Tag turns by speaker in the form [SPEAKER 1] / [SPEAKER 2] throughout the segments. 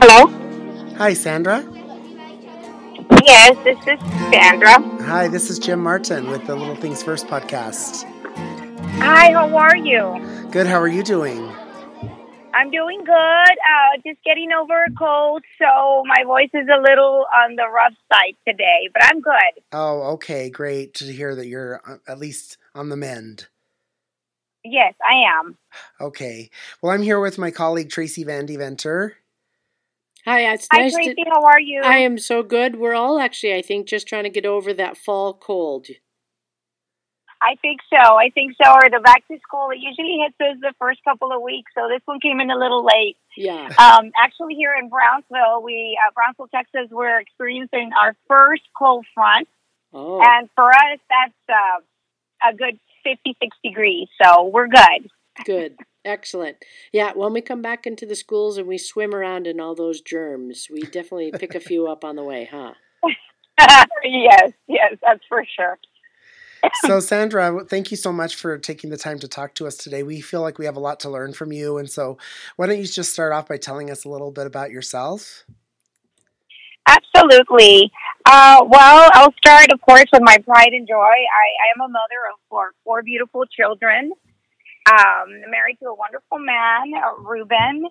[SPEAKER 1] Hello?
[SPEAKER 2] Hi, Sandra.
[SPEAKER 1] Yes, this is Sandra.
[SPEAKER 2] Hi, this is Jim Martin with the Little Things First podcast.
[SPEAKER 1] Hi, how are you?
[SPEAKER 2] Good, how are you doing?
[SPEAKER 1] I'm doing good. Uh, just getting over a cold, so my voice is a little on the rough side today, but I'm good.
[SPEAKER 2] Oh, okay, great to hear that you're uh, at least on the mend.
[SPEAKER 1] Yes, I am.
[SPEAKER 2] Okay. Well, I'm here with my colleague Tracy Van Deventer.
[SPEAKER 3] Hi, it's
[SPEAKER 1] Hi,
[SPEAKER 3] nice
[SPEAKER 1] Tracy.
[SPEAKER 3] to.
[SPEAKER 1] How are you?
[SPEAKER 3] I am so good. We're all actually, I think, just trying to get over that fall cold.
[SPEAKER 1] I think so. I think so. Or the back to school, it usually hits us the first couple of weeks, so this one came in a little late.
[SPEAKER 3] Yeah.
[SPEAKER 1] Um, actually, here in Brownsville, we uh, Brownsville, Texas, we're experiencing our first cold front,
[SPEAKER 3] Oh,
[SPEAKER 1] and for us, that's uh, a good 56 degrees, so we're good.
[SPEAKER 3] good. Excellent. Yeah, when we come back into the schools and we swim around in all those germs, we definitely pick a few up on the way, huh?
[SPEAKER 1] yes, yes, that's for sure.
[SPEAKER 2] So, Sandra, thank you so much for taking the time to talk to us today. We feel like we have a lot to learn from you. And so, why don't you just start off by telling us a little bit about yourself?
[SPEAKER 1] Absolutely. Uh, well, I'll start, of course, with my pride and joy. I, I am a mother of four, four beautiful children. Um, married to a wonderful man, uh, Ruben.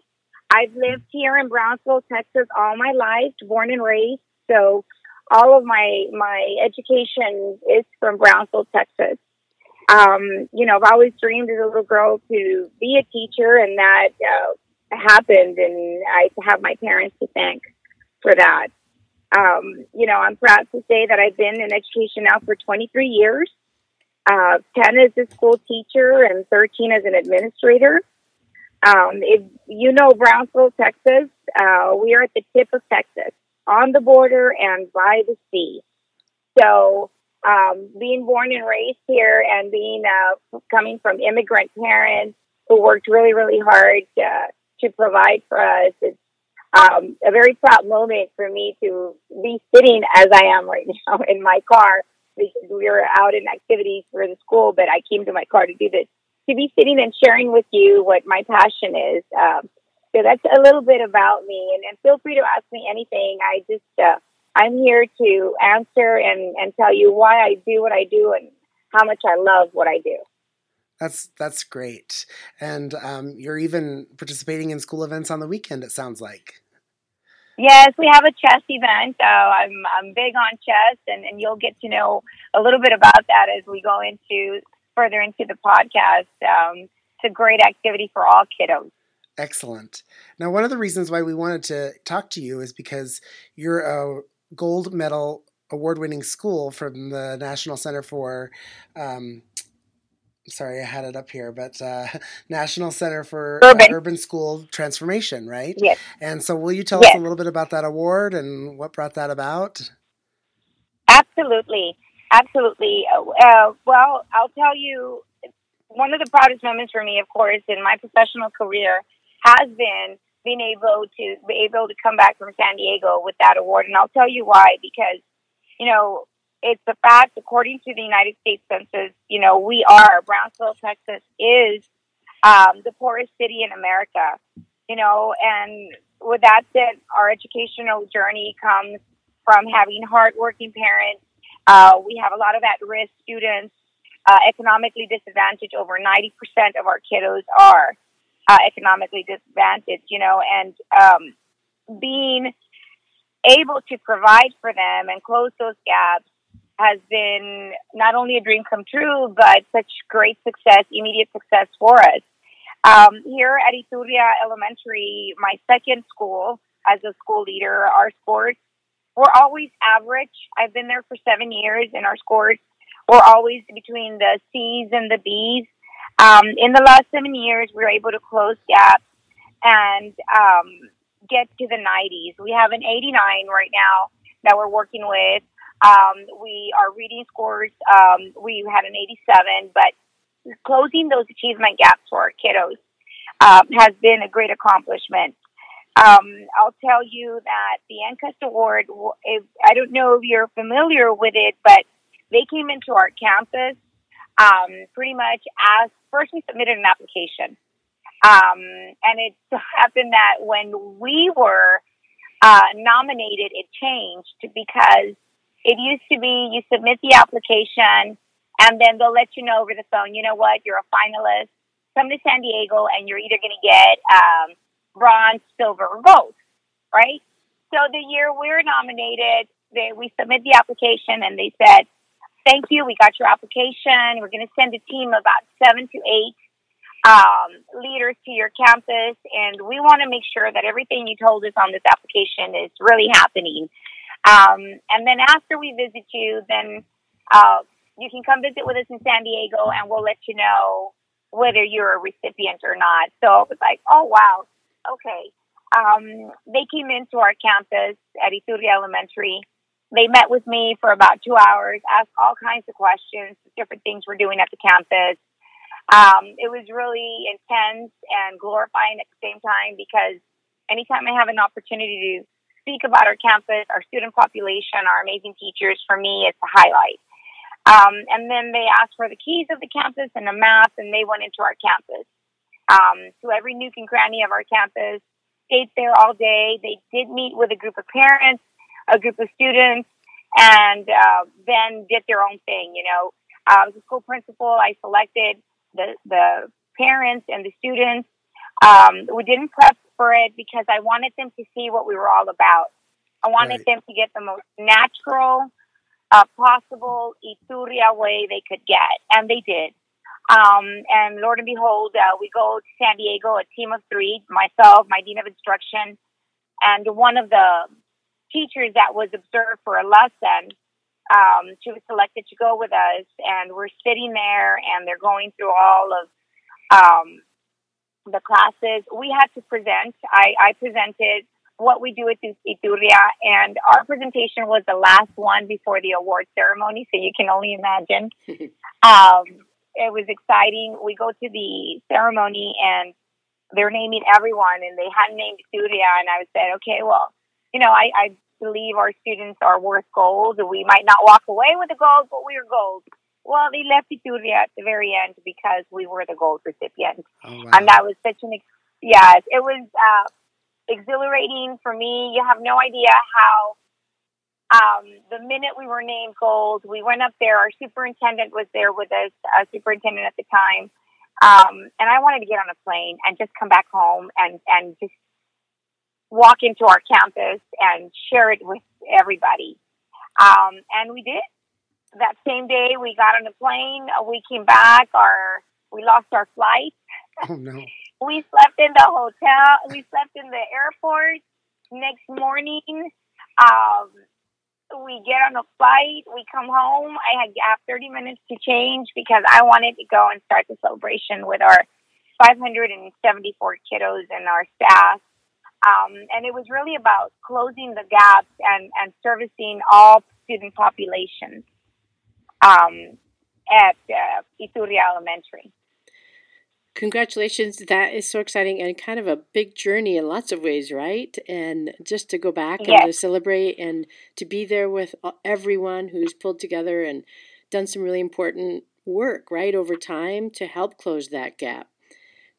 [SPEAKER 1] I've lived here in Brownsville, Texas, all my life, born and raised. So, all of my my education is from Brownsville, Texas. Um, you know, I've always dreamed as a little girl to be a teacher, and that uh, happened, and I have my parents to thank for that. Um, you know, I'm proud to say that I've been in education now for 23 years. Uh, 10 as a school teacher and 13 as an administrator. Um, if you know Brownsville, Texas, uh, we are at the tip of Texas, on the border and by the sea. So, um, being born and raised here and being uh, coming from immigrant parents who worked really, really hard uh, to provide for us, it's um, a very proud moment for me to be sitting as I am right now in my car we were out in activities for the school, but I came to my car to do this. To be sitting and sharing with you what my passion is. Um, so that's a little bit about me, and, and feel free to ask me anything. I just uh, I'm here to answer and, and tell you why I do what I do and how much I love what I do.
[SPEAKER 2] That's that's great, and um, you're even participating in school events on the weekend. It sounds like.
[SPEAKER 1] Yes, we have a chess event. Uh, I'm I'm big on chess, and, and you'll get to know a little bit about that as we go into further into the podcast. Um, it's a great activity for all kiddos.
[SPEAKER 2] Excellent. Now, one of the reasons why we wanted to talk to you is because you're a gold medal award winning school from the National Center for. Um, Sorry, I had it up here, but uh, National Center for uh,
[SPEAKER 1] Urban.
[SPEAKER 2] Urban School Transformation, right?
[SPEAKER 1] Yes.
[SPEAKER 2] And so, will you tell us a little bit about that award and what brought that about?
[SPEAKER 1] Absolutely, absolutely. Uh, well, I'll tell you, one of the proudest moments for me, of course, in my professional career, has been being able to be able to come back from San Diego with that award, and I'll tell you why. Because, you know, it's a fact. According to the United States Census, you know, we are Brownsville, Texas, is um, the poorest city in America. You know, and with that said, our educational journey comes from having hardworking parents. Uh, we have a lot of at-risk students, uh, economically disadvantaged. Over 90% of our kiddos are uh, economically disadvantaged, you know, and um, being able to provide for them and close those gaps has been not only a dream come true, but such great success, immediate success for us. Um, here at Iturria Elementary, my second school as a school leader, our scores were always average. I've been there for seven years, and our scores were always between the C's and the B's. Um, in the last seven years, we were able to close gaps and um, get to the 90s. We have an 89 right now that we're working with. Um, we our reading scores um, we had an 87, but closing those achievement gaps for our kiddos um, has been a great accomplishment. Um, I'll tell you that the NCUST Award, if, I don't know if you're familiar with it, but they came into our campus um, pretty much as first we submitted an application. Um, and it happened that when we were uh, nominated, it changed because it used to be you submit the application and then they'll let you know over the phone, you know what, you're a finalist. Come to San Diego and you're either going to get um, bronze, silver, or gold, right? So the year we're nominated, they, we submit the application and they said, thank you, we got your application. We're going to send a team of about seven to eight um, leaders to your campus, and we want to make sure that everything you told us on this application is really happening. Um, and then after we visit you, then uh, you can come visit with us in San Diego, and we'll let you know whether you're a recipient or not. So it was like, oh wow, okay. Um, they came into our campus at Iturria Elementary. They met with me for about two hours, asked all kinds of questions, different things we're doing at the campus. Um, it was really intense and glorifying at the same time because anytime I have an opportunity to speak about our campus, our student population, our amazing teachers, for me, it's a highlight. Um, and then they asked for the keys of the campus and a map, and they went into our campus. Um, so every nook and cranny of our campus, stayed there all day. They did meet with a group of parents, a group of students, and uh, then did their own thing. You know, uh, a school principal, I selected the the parents and the students. Um, we didn't prep for it because I wanted them to see what we were all about. I wanted right. them to get the most natural uh, possible Iturria way they could get, and they did. Um, and Lord and behold, uh, we go to San Diego, a team of three, myself, my dean of instruction, and one of the teachers that was observed for a lesson um, she was selected to go with us, and we're sitting there, and they're going through all of um, the classes. We had to present. I, I presented what we do at Iturria, and our presentation was the last one before the award ceremony, so you can only imagine. um, it was exciting. We go to the ceremony, and they're naming everyone, and they hadn't named Iturria, and I said, okay, well, you know, I, I believe our students are worth gold. We might not walk away with the gold, but we're gold. Well, they left it to Iturria at the very end because we were the gold recipient. Oh, wow. And that was such an, ex- yes, it was uh, exhilarating for me. You have no idea how, um, the minute we were named gold, we went up there. Our superintendent was there with us, uh, superintendent at the time. Um, and I wanted to get on a plane and just come back home and, and just walk into our campus and share it with everybody. Um, and we did. That same day, we got on a plane. We came back. Our we lost our flight.
[SPEAKER 2] Oh no!
[SPEAKER 1] we slept in the hotel. We slept in the airport. Next morning, um, we get on a flight. We come home. I had have 30 minutes to change because I wanted to go and start the celebration with our 574 kiddos and our staff. Um, and it was really about closing the gaps and, and servicing all student populations um, at uh, Iturria Elementary.
[SPEAKER 3] Congratulations. That is so exciting and kind of a big journey in lots of ways, right? And just to go back yes. and to celebrate and to be there with everyone who's pulled together and done some really important work, right, over time to help close that gap.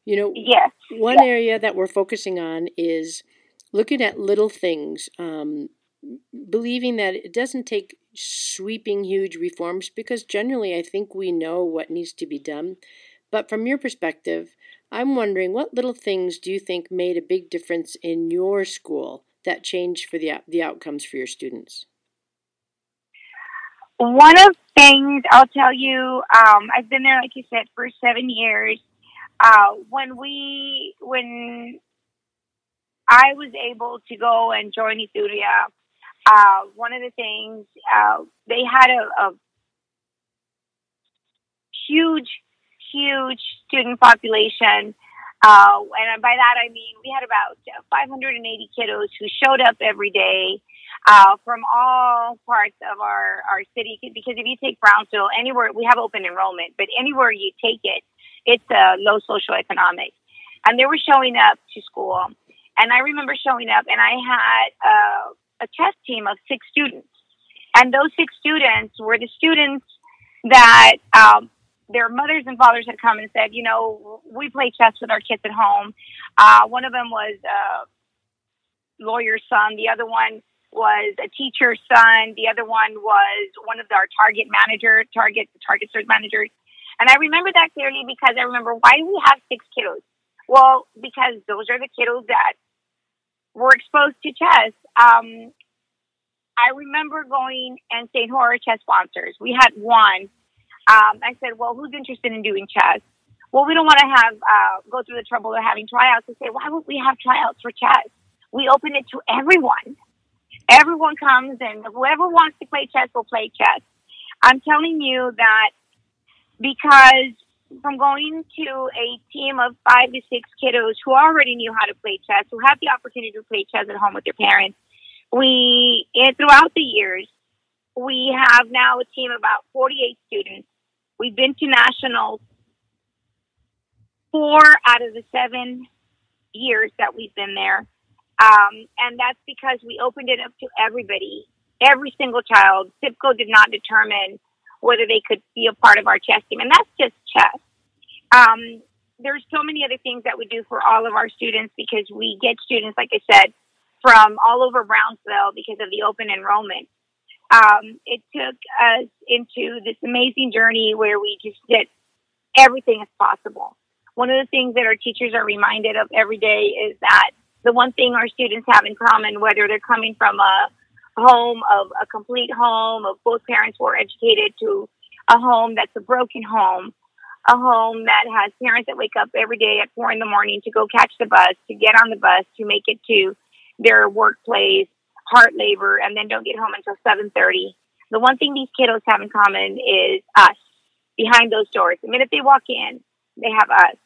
[SPEAKER 3] You know,
[SPEAKER 1] yes.
[SPEAKER 3] one
[SPEAKER 1] yes.
[SPEAKER 3] area that we're focusing on is looking at little things, um, believing that it doesn't take sweeping, huge reforms because generally I think we know what needs to be done. But from your perspective, I'm wondering what little things do you think made a big difference in your school that changed for the the outcomes for your students?
[SPEAKER 1] One of things I'll tell you, um, I've been there, like you said, for seven years uh, when we when I was able to go and join Iturria, uh, one of the things uh, they had a, a huge, huge student population. Uh, and by that I mean we had about 580 kiddos who showed up every day uh, from all parts of our, our city. Because if you take Brownsville, anywhere we have open enrollment, but anywhere you take it, it's a low socioeconomic. And they were showing up to school. And I remember showing up and I had uh, a chess team of six students. And those six students were the students that um, their mothers and fathers had come and said, you know, we play chess with our kids at home. Uh, one of them was a lawyer's son. The other one was a teacher's son. The other one was one of our target manager, target target search managers. And I remember that clearly because I remember why do we have six kiddos? Well, because those are the kiddos that were exposed to chess. Um, I remember going and saying, our chess sponsors? We had one. Um, I said, well, who's interested in doing chess? Well, we don't want to have uh, go through the trouble of having tryouts. I say, why would we have tryouts for chess? We open it to everyone. Everyone comes, and whoever wants to play chess will play chess. I'm telling you that because from going to a team of five to six kiddos who already knew how to play chess, who had the opportunity to play chess at home with their parents, we, and throughout the years, we have now a team of about 48 students. We've been to nationals four out of the seven years that we've been there. Um, and that's because we opened it up to everybody, every single child. zip code did not determine whether they could be a part of our chess team, and that's just chess. Um, there's so many other things that we do for all of our students because we get students, like I said, from all over Brownsville because of the open enrollment. Um, it took us into this amazing journey where we just did everything as possible. One of the things that our teachers are reminded of every day is that the one thing our students have in common, whether they're coming from a home of a complete home of both parents were educated to a home that's a broken home, a home that has parents that wake up every day at four in the morning to go catch the bus, to get on the bus, to make it to their workplace, hard labor, and then don't get home until seven thirty. The one thing these kiddos have in common is us behind those doors. The minute they walk in, they have us.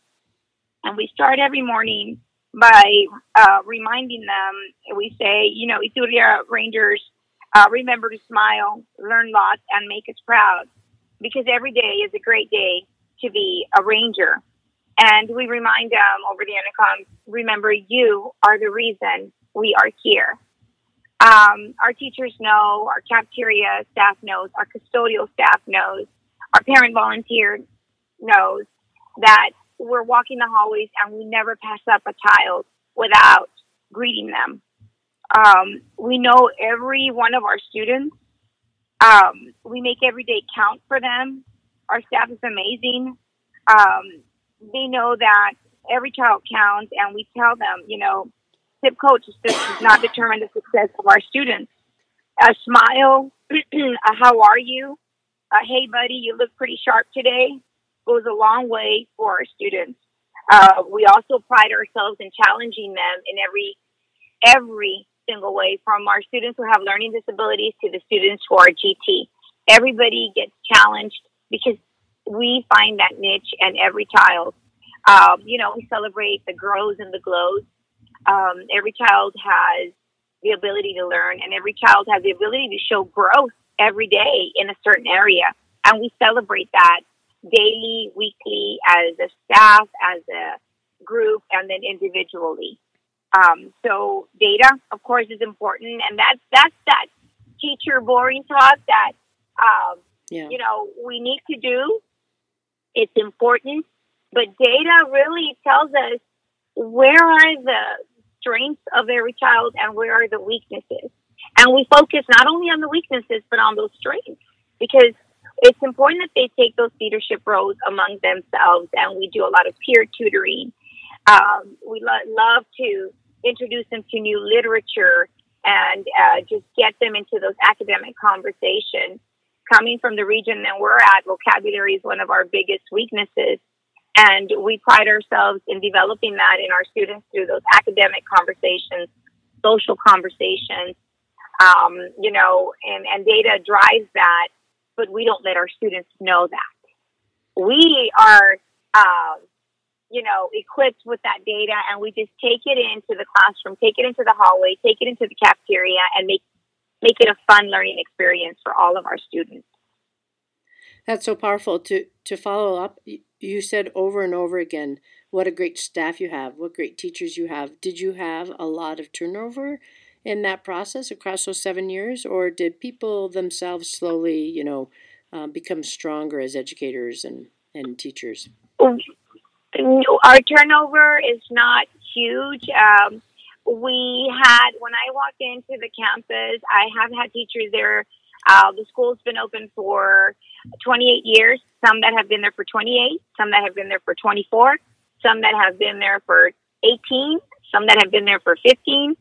[SPEAKER 1] And we start every morning by uh, reminding them, we say, you know, Iturria Rangers, uh, remember to smile, learn lots, and make us proud. Because every day is a great day to be a ranger. And we remind them over the intercom, remember, you are the reason we are here. Um, our teachers know, our cafeteria staff knows, our custodial staff knows, our parent volunteer knows that we're walking the hallways and we never pass up a child without greeting them. Um, we know every one of our students. Um, we make every day count for them. Our staff is amazing. Um, they know that every child counts, and we tell them, you know, zip code does not determine the success of our students. A smile, a how are you? A hey buddy, you look pretty sharp today goes a long way for our students. Uh, we also pride ourselves in challenging them in every every single way, from our students who have learning disabilities to the students who are GT. Everybody gets challenged because we find that niche in every child. Um, you know, we celebrate the grows and the glows. Um, every child has the ability to learn, and every child has the ability to show growth every day in a certain area. And we celebrate that daily, weekly, as a staff, as a group, and then individually. Um, so data, of course, is important, and that's that's that teacher boring talk that um, yeah. you know we need to do. It's important, but data really tells us where are the strengths of every child and where are the weaknesses, and we focus not only on the weaknesses but on those strengths because it's important that they take those leadership roles among themselves, and we do a lot of peer tutoring. Um, we lo- love to introduce them to new literature and uh, just get them into those academic conversations. Coming from the region that we're at, vocabulary is one of our biggest weaknesses. And we pride ourselves in developing that in our students through those academic conversations, social conversations, um, you know, and, and data drives that but we don't let our students know that. We are, um, you know, equipped with that data and we just take it into the classroom, take it into the hallway, take it into the cafeteria and make, make it a fun learning experience for all of our students.
[SPEAKER 3] That's so powerful. To, to follow up, you said over and over again, what a great staff you have, what great teachers you have. Did you have a lot of turnover in that process across those seven years, or did people themselves slowly, you know, uh, become stronger as educators and, and teachers?
[SPEAKER 1] Our turnover is not huge. Um, we had when I walked into the campus, I have had teachers there. Uh, the school's been open for 28 years. Some that have been there for 28, some that have been there for 24, some that have been there for 18, some that have been there for 15,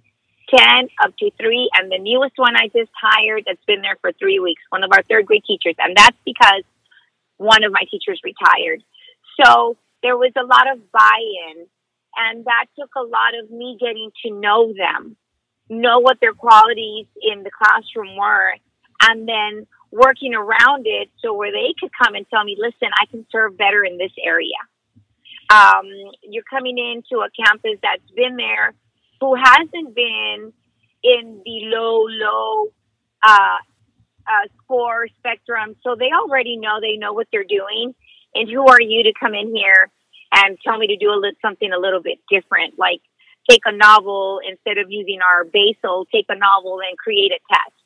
[SPEAKER 1] 10, up to three, and the newest one I just hired that's been there for three weeks, one of our third grade teachers, and that's because one of my teachers retired. So there was a lot of buy-in and that took a lot of me getting to know them, know what their qualities in the classroom were, and then working around it so where they could come and tell me, listen, I can serve better in this area. Um, you're coming into a campus that's been there who hasn't been in the low, low uh, uh, score spectrum. So they already know they know what they're doing. And who are you to come in here and tell me to do a little, something a little bit different, like take a novel instead of using our basal, take a novel and create a test.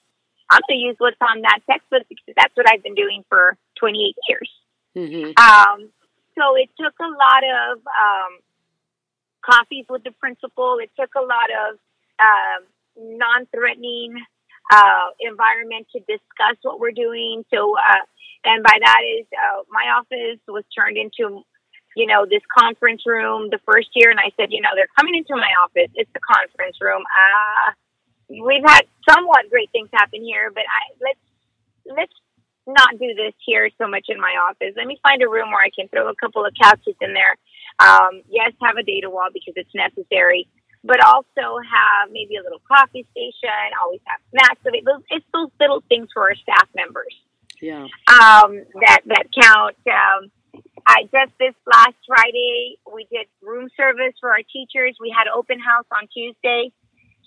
[SPEAKER 1] I'm going to use what's on that textbook because that's what I've been doing for 28 years. Mm-hmm. Um, so it took a lot of um, coffees with the principal. It took a lot of uh, non-threatening uh, environment to discuss what we're doing. So, uh, and by that is uh, my office was turned into you know, this conference room the first year, and I said, you know, they're coming into my office. It's the conference room. Uh, we've had somewhat great things happen here, but I, let's let's not do this here so much in my office. Let me find a room where I can throw a couple of couches in there. Um, yes, have a data wall because it's necessary, but also have maybe a little coffee station. Always have snacks. It's those little things for our staff members.
[SPEAKER 3] Yeah.
[SPEAKER 1] Um, that that count. Um, I just this last Friday we did room service for our teachers. We had open house on Tuesday,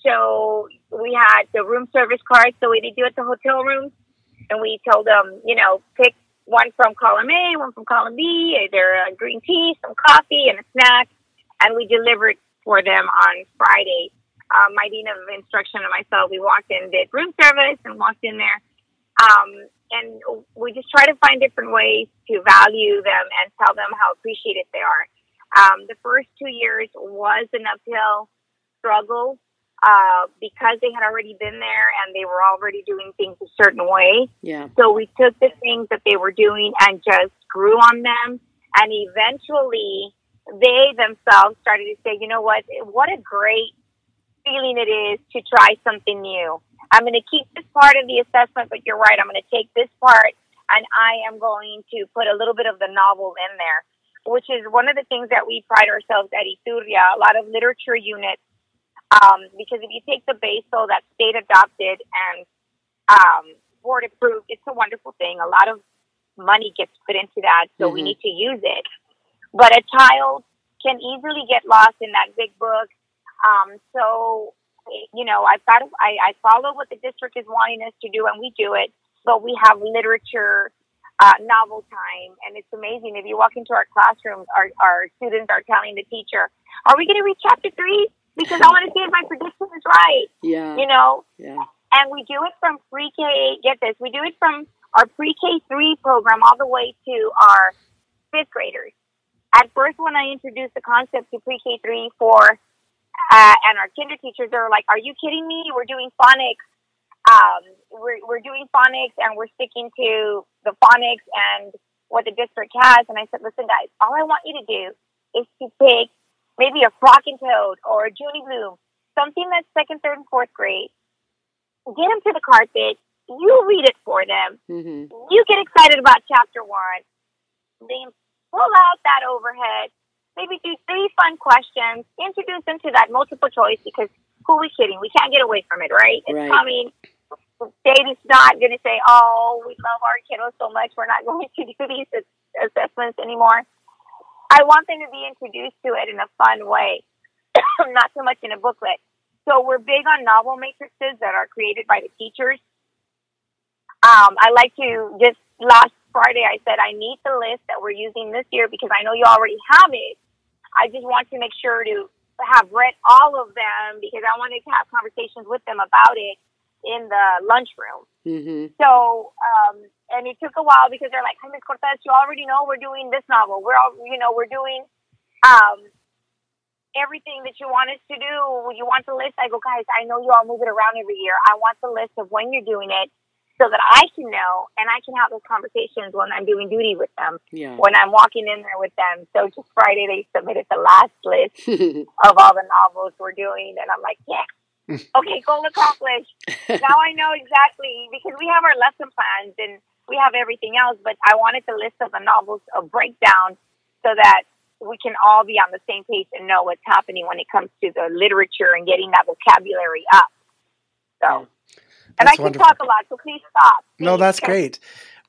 [SPEAKER 1] so we had the room service cards the way they do at the hotel rooms, and we told them, you know, pick one from column A, one from column B, either a green tea, some coffee, and a snack, and we delivered for them on Friday. Um, my dean of instruction and myself, we walked in, did room service, and walked in there. Um, and we just try to find different ways to value them and tell them how appreciated they are. Um, the first two years was an uphill struggle uh, because they had already been there and they were already doing things a certain way.
[SPEAKER 3] Yeah.
[SPEAKER 1] So we took the things that they were doing and just grew on them, and eventually they themselves started to say, you know what, what a great feeling it is to try something new. I'm going to keep this part of the assessment, but you're right. I'm going to take this part and I am going to put a little bit of the novel in there, which is one of the things that we pride ourselves at Iturria, a lot of literature units. Um, because if you take the basal that's state adopted and um, board approved, it's a wonderful thing. A lot of money gets put into that, so mm-hmm. we need to use it. But a child can easily get lost in that big book. Um, so you know, I've got to, I, I follow what the district is wanting us to do and we do it, but we have literature, uh, novel time. And it's amazing. If you walk into our classrooms, our, our students are telling the teacher, are we going to read chapter three? Because I want to see if my prediction is right.
[SPEAKER 3] Yeah.
[SPEAKER 1] You know?
[SPEAKER 3] Yeah.
[SPEAKER 1] And we do it from pre-K, get this, we do it from our pre-K three program all the way to our fifth graders. At first, when I introduced the concept to pre-K three for uh, and our kinder teachers are like, "Are you kidding me? We're doing phonics. Um, we're we're doing phonics, and we're sticking to the phonics and what the district has." And I said, "Listen, guys, all I want you to do is to pick maybe a Frog and Toad or a Junie Blume, something that's second, third, and fourth grade. Get them to the carpet. You read it for them. Mm-hmm. You get excited about chapter one. Then pull out that overhead maybe do three fun questions, introduce them to that multiple choice because who are we kidding? We can't get away from it, right? It's
[SPEAKER 3] right.
[SPEAKER 1] coming. Data's not going to say, oh, we love our kiddos so much, we're not going to do these assessments anymore. I want them to be introduced to it in a fun way, not so much in a booklet. So we're big on novel matrices that are created by the teachers. Um, I like to just last Friday I said I need the list that we're using this year because I know you already have it. I just want to make sure to have read all of them because I wanted to have conversations with them about it in the lunchroom. Mm-hmm. So, um, and it took a while because they're like, "Hey, Ms. Cortez, you already know we're doing this novel. We're all, you know, we're doing, um, everything that you want us to do. You want the list? I go, guys, I know you all move it around every year. I want the list of when you're doing it so that I can know and I can have those conversations when I'm doing duty with them,
[SPEAKER 3] Yeah.
[SPEAKER 1] when I'm walking in there with them. So just Friday, they submitted the last list of all the novels we're doing, and I'm like, yeah. Okay, goal accomplished. now I know exactly because we have our lesson plans and we have everything else, but I wanted the list of the novels a breakdown so that we can all be on the same page and know what's happening when it comes to the literature and getting that vocabulary up. So, and
[SPEAKER 2] That's
[SPEAKER 1] I can
[SPEAKER 2] wonderful.
[SPEAKER 1] talk a lot, so please stop.
[SPEAKER 2] No, that's great.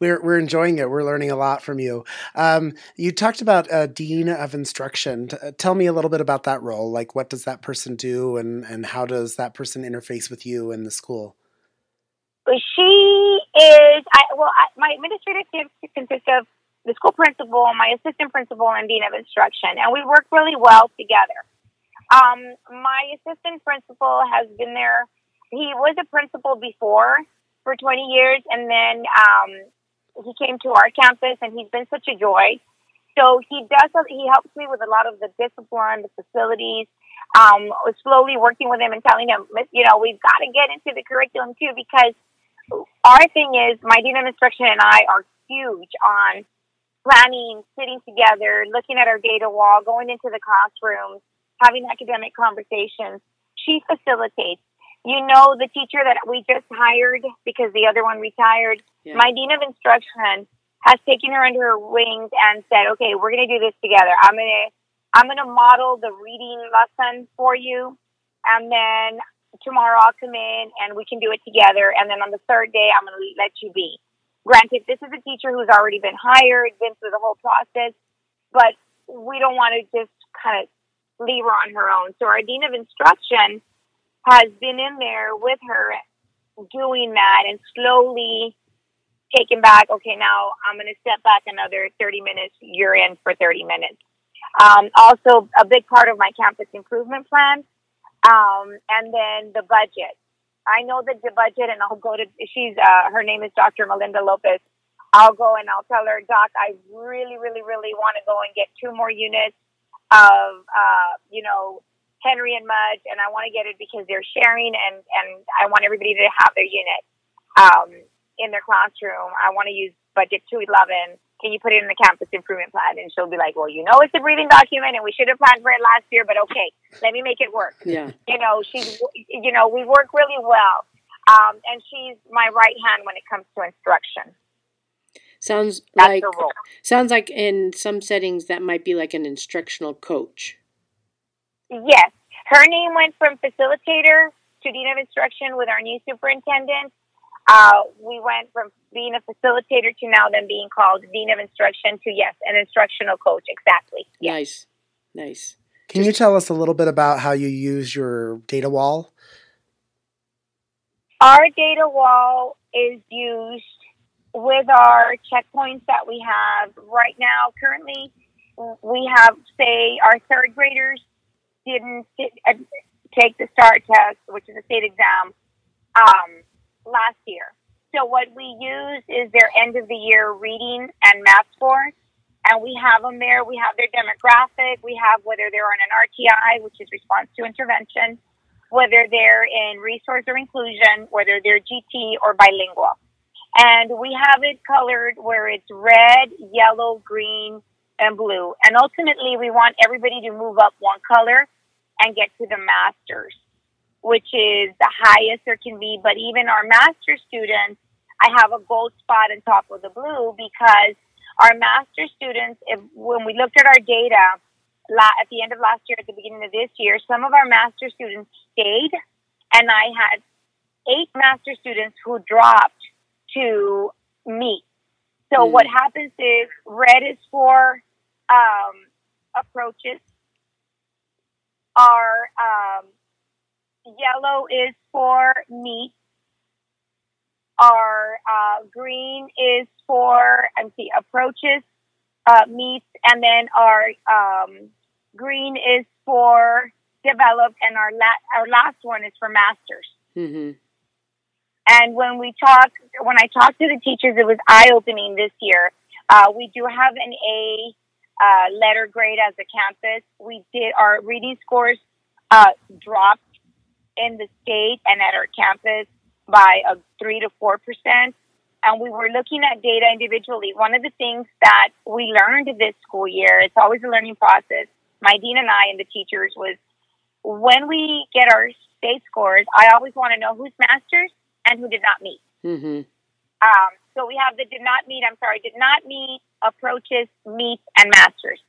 [SPEAKER 2] We're we're enjoying it. We're learning a lot from you. Um, you talked about uh, dean of instruction. Uh, tell me a little bit about that role. Like, what does that person do, and and how does that person interface with you in the school?
[SPEAKER 1] She is, I, well, I, my administrative team consists of the school principal, my assistant principal, and dean of instruction, and we work really well together. Um, my assistant principal has been there. He was a principal before for 20 years, and then um, he came to our campus, and he's been such a joy. So he does. He helps me with a lot of the discipline, the facilities. Um, slowly working with him and telling him, you know, we've got to get into the curriculum too, because our thing is, my dean of instruction and I are huge on planning, sitting together, looking at our data wall, going into the classrooms, having academic conversations. She facilitates. You know, the teacher that we just hired because the other one retired,
[SPEAKER 3] Yeah.
[SPEAKER 1] my dean of instruction has taken her under her wings and said, "Okay, we're going to do this together. I'm going to I'm going to model the reading lesson for you, and then tomorrow I'll come in and we can do it together. And then on the third day, I'm going to let you be. Granted, this is a teacher who's already been hired, been through the whole process, but we don't want to just kind of leave her on her own. So our dean of instruction has been in there with her doing that and slowly taking back, okay, now I'm going to step back another 30 minutes. You're in for 30 minutes. Um, also, a big part of my campus improvement plan, um, and then the budget. I know that the budget, and I'll go to. She's uh, her name is Dr. Melinda Lopez. I'll go and I'll tell her, Doc, I really, really, really want to go and get two more units of, uh, you know, Henry and Mudge, and I want to get it because they're sharing, and and I want everybody to have their unit um, in their classroom. I want to use budget two eleven can you put it in the campus improvement plan? And she'll be like, well, you know, it's a breathing document and we should have planned for it last year, but okay, let me make it work.
[SPEAKER 3] Yeah.
[SPEAKER 1] You know, she's, you know, we work really well. Um, and she's my right hand when it comes to instruction.
[SPEAKER 3] Sounds
[SPEAKER 1] That's
[SPEAKER 3] like
[SPEAKER 1] role.
[SPEAKER 3] sounds like in some settings that might be like an instructional coach.
[SPEAKER 1] Yes. Her name went from facilitator to dean of instruction with our new superintendent. Uh, we went from being a facilitator to now then being called dean of instruction to yes, an instructional coach. Exactly. Yes.
[SPEAKER 3] Nice. Nice.
[SPEAKER 2] Can you tell us a little bit about how you use your data wall?
[SPEAKER 1] Our data wall is used with our checkpoints that we have right now. Currently, we have, say, our third graders didn't uh, take the STAAR test, which is a state exam, um, last year. So what we use is their end of the year reading and math scores. And we have them there. We have their demographic. We have whether they're on an RTI, which is response to intervention, whether they're in resource or inclusion, whether they're GT or bilingual. And we have it colored where it's red, yellow, green, and blue. And ultimately, we want everybody to move up one color and get to the masters, which is the highest there can be. But even our master students, I have a gold spot on top of the blue because our master students, if, when we looked at our data la- at the end of last year, at the beginning of this year, some of our master students stayed, and I had eight master students who dropped to meet. So
[SPEAKER 3] Mm.
[SPEAKER 1] what happens is red is for um, approaches. are um, yellow is for meet. Our uh, green is for I'm see approaches, uh, meets, and then our um, green is for developed, and our la- our last one is for masters.
[SPEAKER 3] Mm-hmm.
[SPEAKER 1] And when we talk, when I talked to the teachers, it was eye opening this year. Uh, we do have an A uh, letter grade as a campus. We did our reading scores uh, dropped in the state and at our campus by a three to four percent. And we were looking at data individually. One of the things that we learned this school year, it's always a learning process. My dean and I and the teachers was when we get our state scores, I always want to know who's masters and who did not meet.
[SPEAKER 3] Mm-hmm.
[SPEAKER 1] Um, so we have the did not meet, I'm sorry, did not meet, approaches, meets, and masters.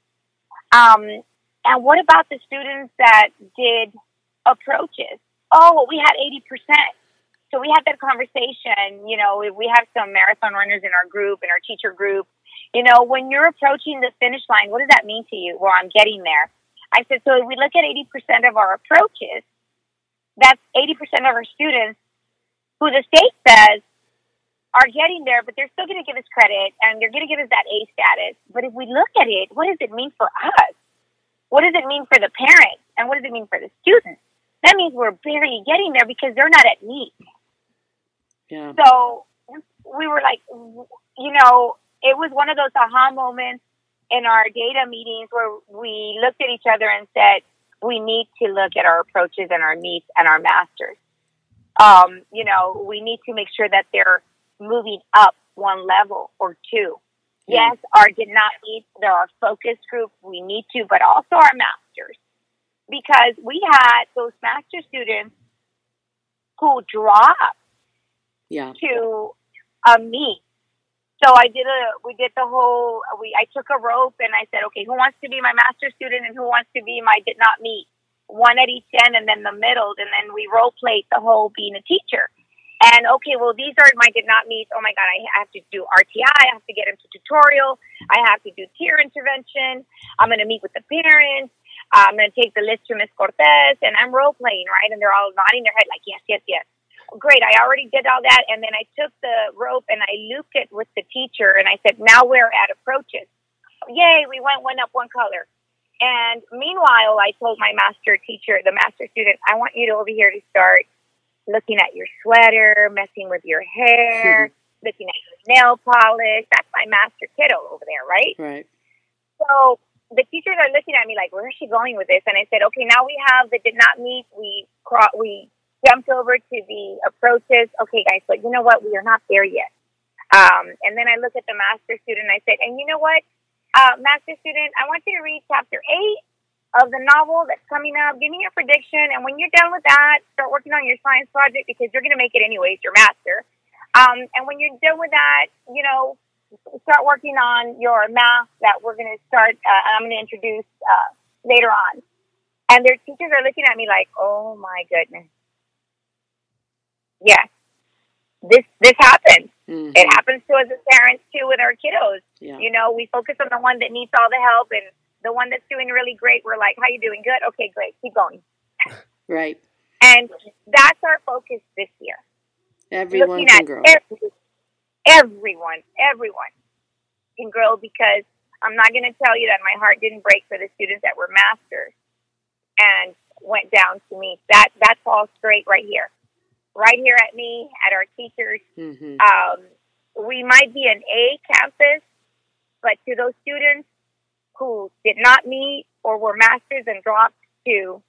[SPEAKER 1] Um, and what about the students that did approaches? Oh, we had 80%. So we had that conversation, you know, we have some marathon runners in our group, in our teacher group. You know, when you're approaching the finish line, what does that mean to you? Well, I'm getting there. I said, so if we look at 80% of our approaches, that's 80% of our students who the state says are getting there, but they're still going to give us credit and they're going to give us that A status. But if we look at it, what does it mean for us? What does it mean for the parents? And what does it mean for the students? That means we're barely getting there because they're not at need.
[SPEAKER 3] Yeah.
[SPEAKER 1] So we were like, you know, it was one of those aha moments in our data meetings where we looked at each other and said, we need to look at our approaches and our needs and our masters. Um, you know, we need to make sure that they're moving up one level or two. Yes, our did not meet, there are focus groups we need to, but also our masters. Because we had those master students who dropped
[SPEAKER 3] Yeah.
[SPEAKER 1] to um, a meet. So I did a, we did the whole, we, I took a rope and I said, okay, who wants to be my master student and who wants to be my did not meet? One at each end and then the middle. And then we role played the whole being a teacher. And okay, well, these are my did not meet. Oh my God, I have to do RTI. I have to get into tutorial. I have to do tier intervention. I'm going to meet with the parents. I'm going to take the list to Miss Cortez and I'm role playing, right? And they're all nodding their head like, yes, yes, yes great, I already did all that. And then I took the rope and I looped it with the teacher and I said, now we're at approaches. Yay, we went one up one color. And meanwhile, I told my master teacher, the master student, I want you to over here to start looking at your sweater, messing with your hair, looking at your nail polish. That's my master kiddo over there, right?
[SPEAKER 3] Right.
[SPEAKER 1] So the teachers are looking at me like, where is she going with this? And I said, okay, now we have the did not meet. We cro- we jumped over to the approaches. Okay, guys, but you know what? We are not there yet. Um, and then I look at the master student. and I said, and you know what, uh, master student, I want you to read chapter eight of the novel that's coming up. Give me your prediction, and when you're done with that, start working on your science project because you're going to make it anyways. Your master. Um, and when you're done with that, you know, start working on your math that we're going to start. Uh, I'm going to introduce uh, later on. And their teachers are looking at me like, "Oh my goodness." Yes, this this happens.
[SPEAKER 3] Mhm.
[SPEAKER 1] It happens to us as parents too with our kiddos.
[SPEAKER 3] Yeah.
[SPEAKER 1] You know, we focus on the one that needs all the help and the one that's doing really great. We're like, "How you doing? Good. Okay, great. Keep going."
[SPEAKER 3] Right.
[SPEAKER 1] And that's our focus this year.
[SPEAKER 3] Everyone
[SPEAKER 1] looking
[SPEAKER 3] can grow.
[SPEAKER 1] every, everyone, everyone can grow because I'm not going to tell you that my heart didn't break for the students that were masters and went down to me. That that's all straight right here, right here at me at our teachers.
[SPEAKER 3] hmm
[SPEAKER 1] Um, we might be an A campus, but to those students who did not meet or were masters and dropped to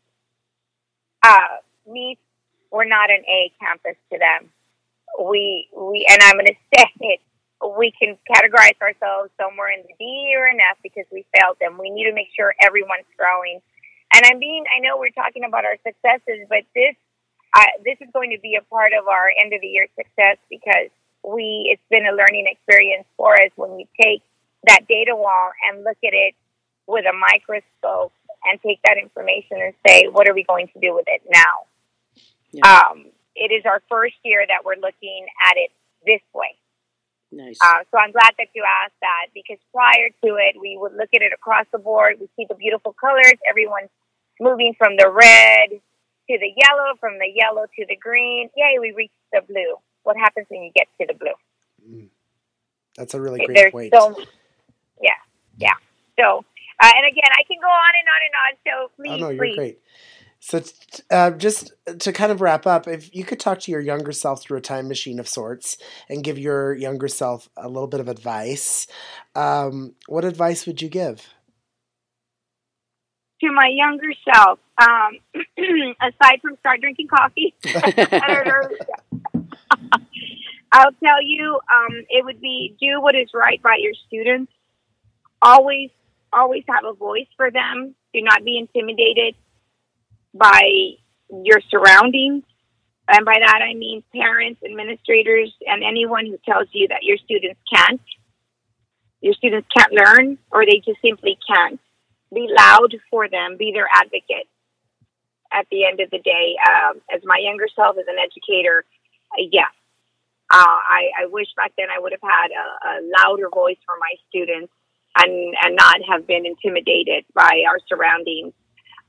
[SPEAKER 1] uh, meet, we're not an A campus to them. We we and I'm going to say it. We can categorize ourselves somewhere in the D or an F because we failed them. We need to make sure everyone's growing. And I mean, I know we're talking about our successes, but this uh, this is going to be a part of our end of the year success because we it's been a learning experience for us when we take that data wall and look at it with a microscope and take that information and say what are we going to do with it now
[SPEAKER 3] Yeah.
[SPEAKER 1] um, it is our first year that we're looking at it this way
[SPEAKER 3] Nice.
[SPEAKER 1] uh, so i'm glad that you asked that because prior to it we would look at it across the board we see the beautiful colors everyone's moving from the red to the yellow from the yellow to the green yay we reached the blue what happens when you get to the blue
[SPEAKER 2] Mm. That's a really great
[SPEAKER 1] there's
[SPEAKER 2] point.
[SPEAKER 1] so yeah yeah so uh, and again i can go on and on and on so please
[SPEAKER 2] oh no, you're
[SPEAKER 1] please
[SPEAKER 2] great. So, t- uh, just to kind of wrap up, if you could talk to your younger self through a time machine of sorts and give your younger self a little bit of advice, um, what advice would you give?
[SPEAKER 1] to my younger self, um, aside from start drinking coffee, I'll tell you, um, it would be do what is right by your students. Always, always have a voice for them. Do not be intimidated by your surroundings. And by that, I mean parents, administrators, and anyone who tells you that your students can't. Your students can't learn or they just simply can't. Be loud for them, be their advocate. At the end of the day, um, as my younger self, as an educator, uh, yeah, uh, I, I wish back then I would have had a, a louder voice for my students and, and not have been intimidated by our surroundings,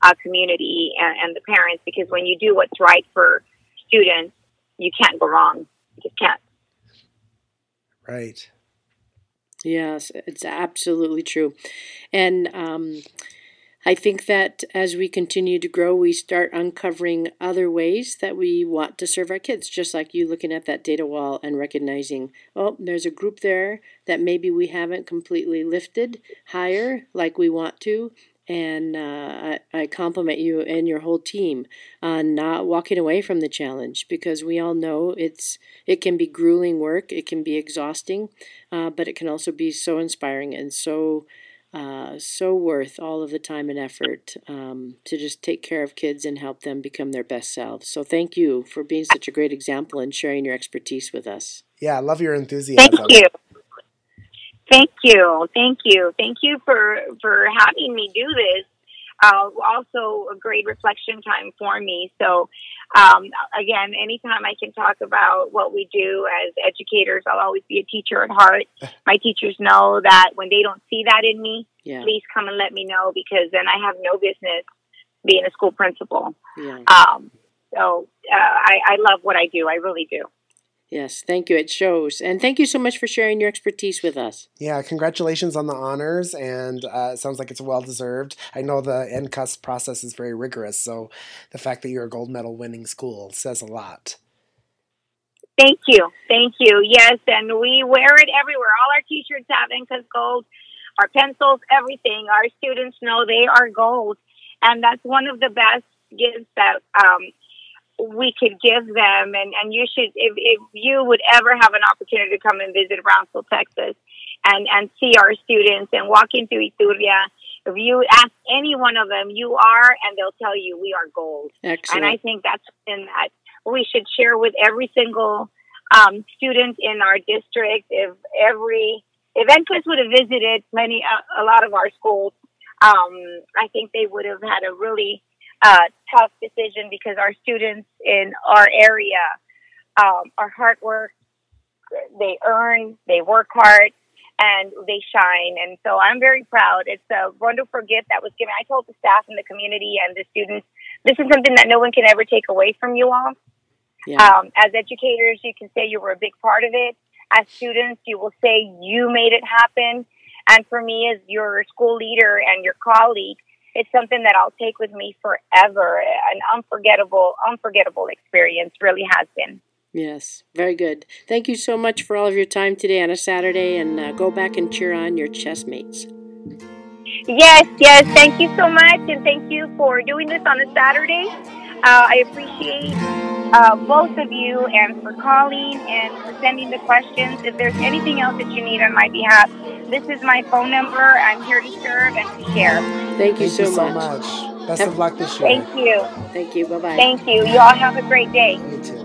[SPEAKER 1] uh, community, and, and the parents. Because when you do what's right for students, you can't go wrong. You just can't.
[SPEAKER 2] Right.
[SPEAKER 3] Yes, it's absolutely true. And um, I think that as we continue to grow, we start uncovering other ways that we want to serve our kids, just like you looking at that data wall and recognizing, oh, there's a group there that maybe we haven't completely lifted higher like we want to, and uh, I, I compliment you and your whole team on not walking away from the challenge because we all know it's it can be grueling work, it can be exhausting, uh, but it can also be so inspiring and so uh, so worth all of the time and effort um, to just take care of kids and help them become their best selves. So thank you for being such a great example and sharing your expertise with us.
[SPEAKER 2] Yeah, I love your enthusiasm.
[SPEAKER 1] Thank you. Thank you, thank you, thank you for for having me do this. Uh, also, a great reflection time for me. So, um, again, anytime I can talk about what we do as educators, I'll always be a teacher at heart. My teachers know that when they don't see that in me, yeah. please come and let me know because then I have no business being a school principal. Yeah. Um, so, uh, I, I love what I do. I really do.
[SPEAKER 3] Yes, thank you. It shows. And thank you so much for sharing your expertise with us.
[SPEAKER 2] Yeah, congratulations on the honors. And uh, it sounds like it's well deserved. I know the NCUS process is very rigorous. So the fact that you're a gold medal winning school says a lot.
[SPEAKER 1] Thank you. Thank you. Yes, and we wear it everywhere. All our t shirts have NCUS gold, our pencils, everything. Our students know they are gold. And that's one of the best gifts that um, we could give them and, and you should if, if you would ever have an opportunity to come and visit Brownsville, Texas and, and see our students and walk into Iturria, if you ask any one of them, you are, and they'll tell you we are gold.
[SPEAKER 3] Excellent.
[SPEAKER 1] And I think that's something that we should share with every single um, student in our district. If every if NCUS would have visited many a, a lot of our schools, um, I think they would have had a really uh, tough decision because our students in our area um, are hard work. They earn, they work hard, and they shine. And so I'm very proud. It's a wonderful gift that was given. I told the staff and the community and the students, this is something that no one can ever take away from you all. Yeah. Um, as educators, you can say you were a big part of it. As students, you will say you made it happen. And for me, as your school leader and your colleague, it's something that I'll take with me forever. An unforgettable, unforgettable experience really has been.
[SPEAKER 3] Yes, very good. Thank you so much for all of your time today on a Saturday, and uh, go back and cheer on your chess mates.
[SPEAKER 1] Yes, yes. Thank you so much, and thank you for doing this on a Saturday. Uh, I appreciate uh, both of you and for calling and for sending the questions. If there's anything else that you need on my behalf, this is my phone number. I'm here to serve and to share.
[SPEAKER 3] Thank you,
[SPEAKER 2] Thank
[SPEAKER 3] so,
[SPEAKER 2] you so
[SPEAKER 3] much.
[SPEAKER 2] much. Best of luck this year.
[SPEAKER 1] Thank you.
[SPEAKER 3] Thank you. Bye bye.
[SPEAKER 1] Thank you. You all have a great day.
[SPEAKER 2] You too.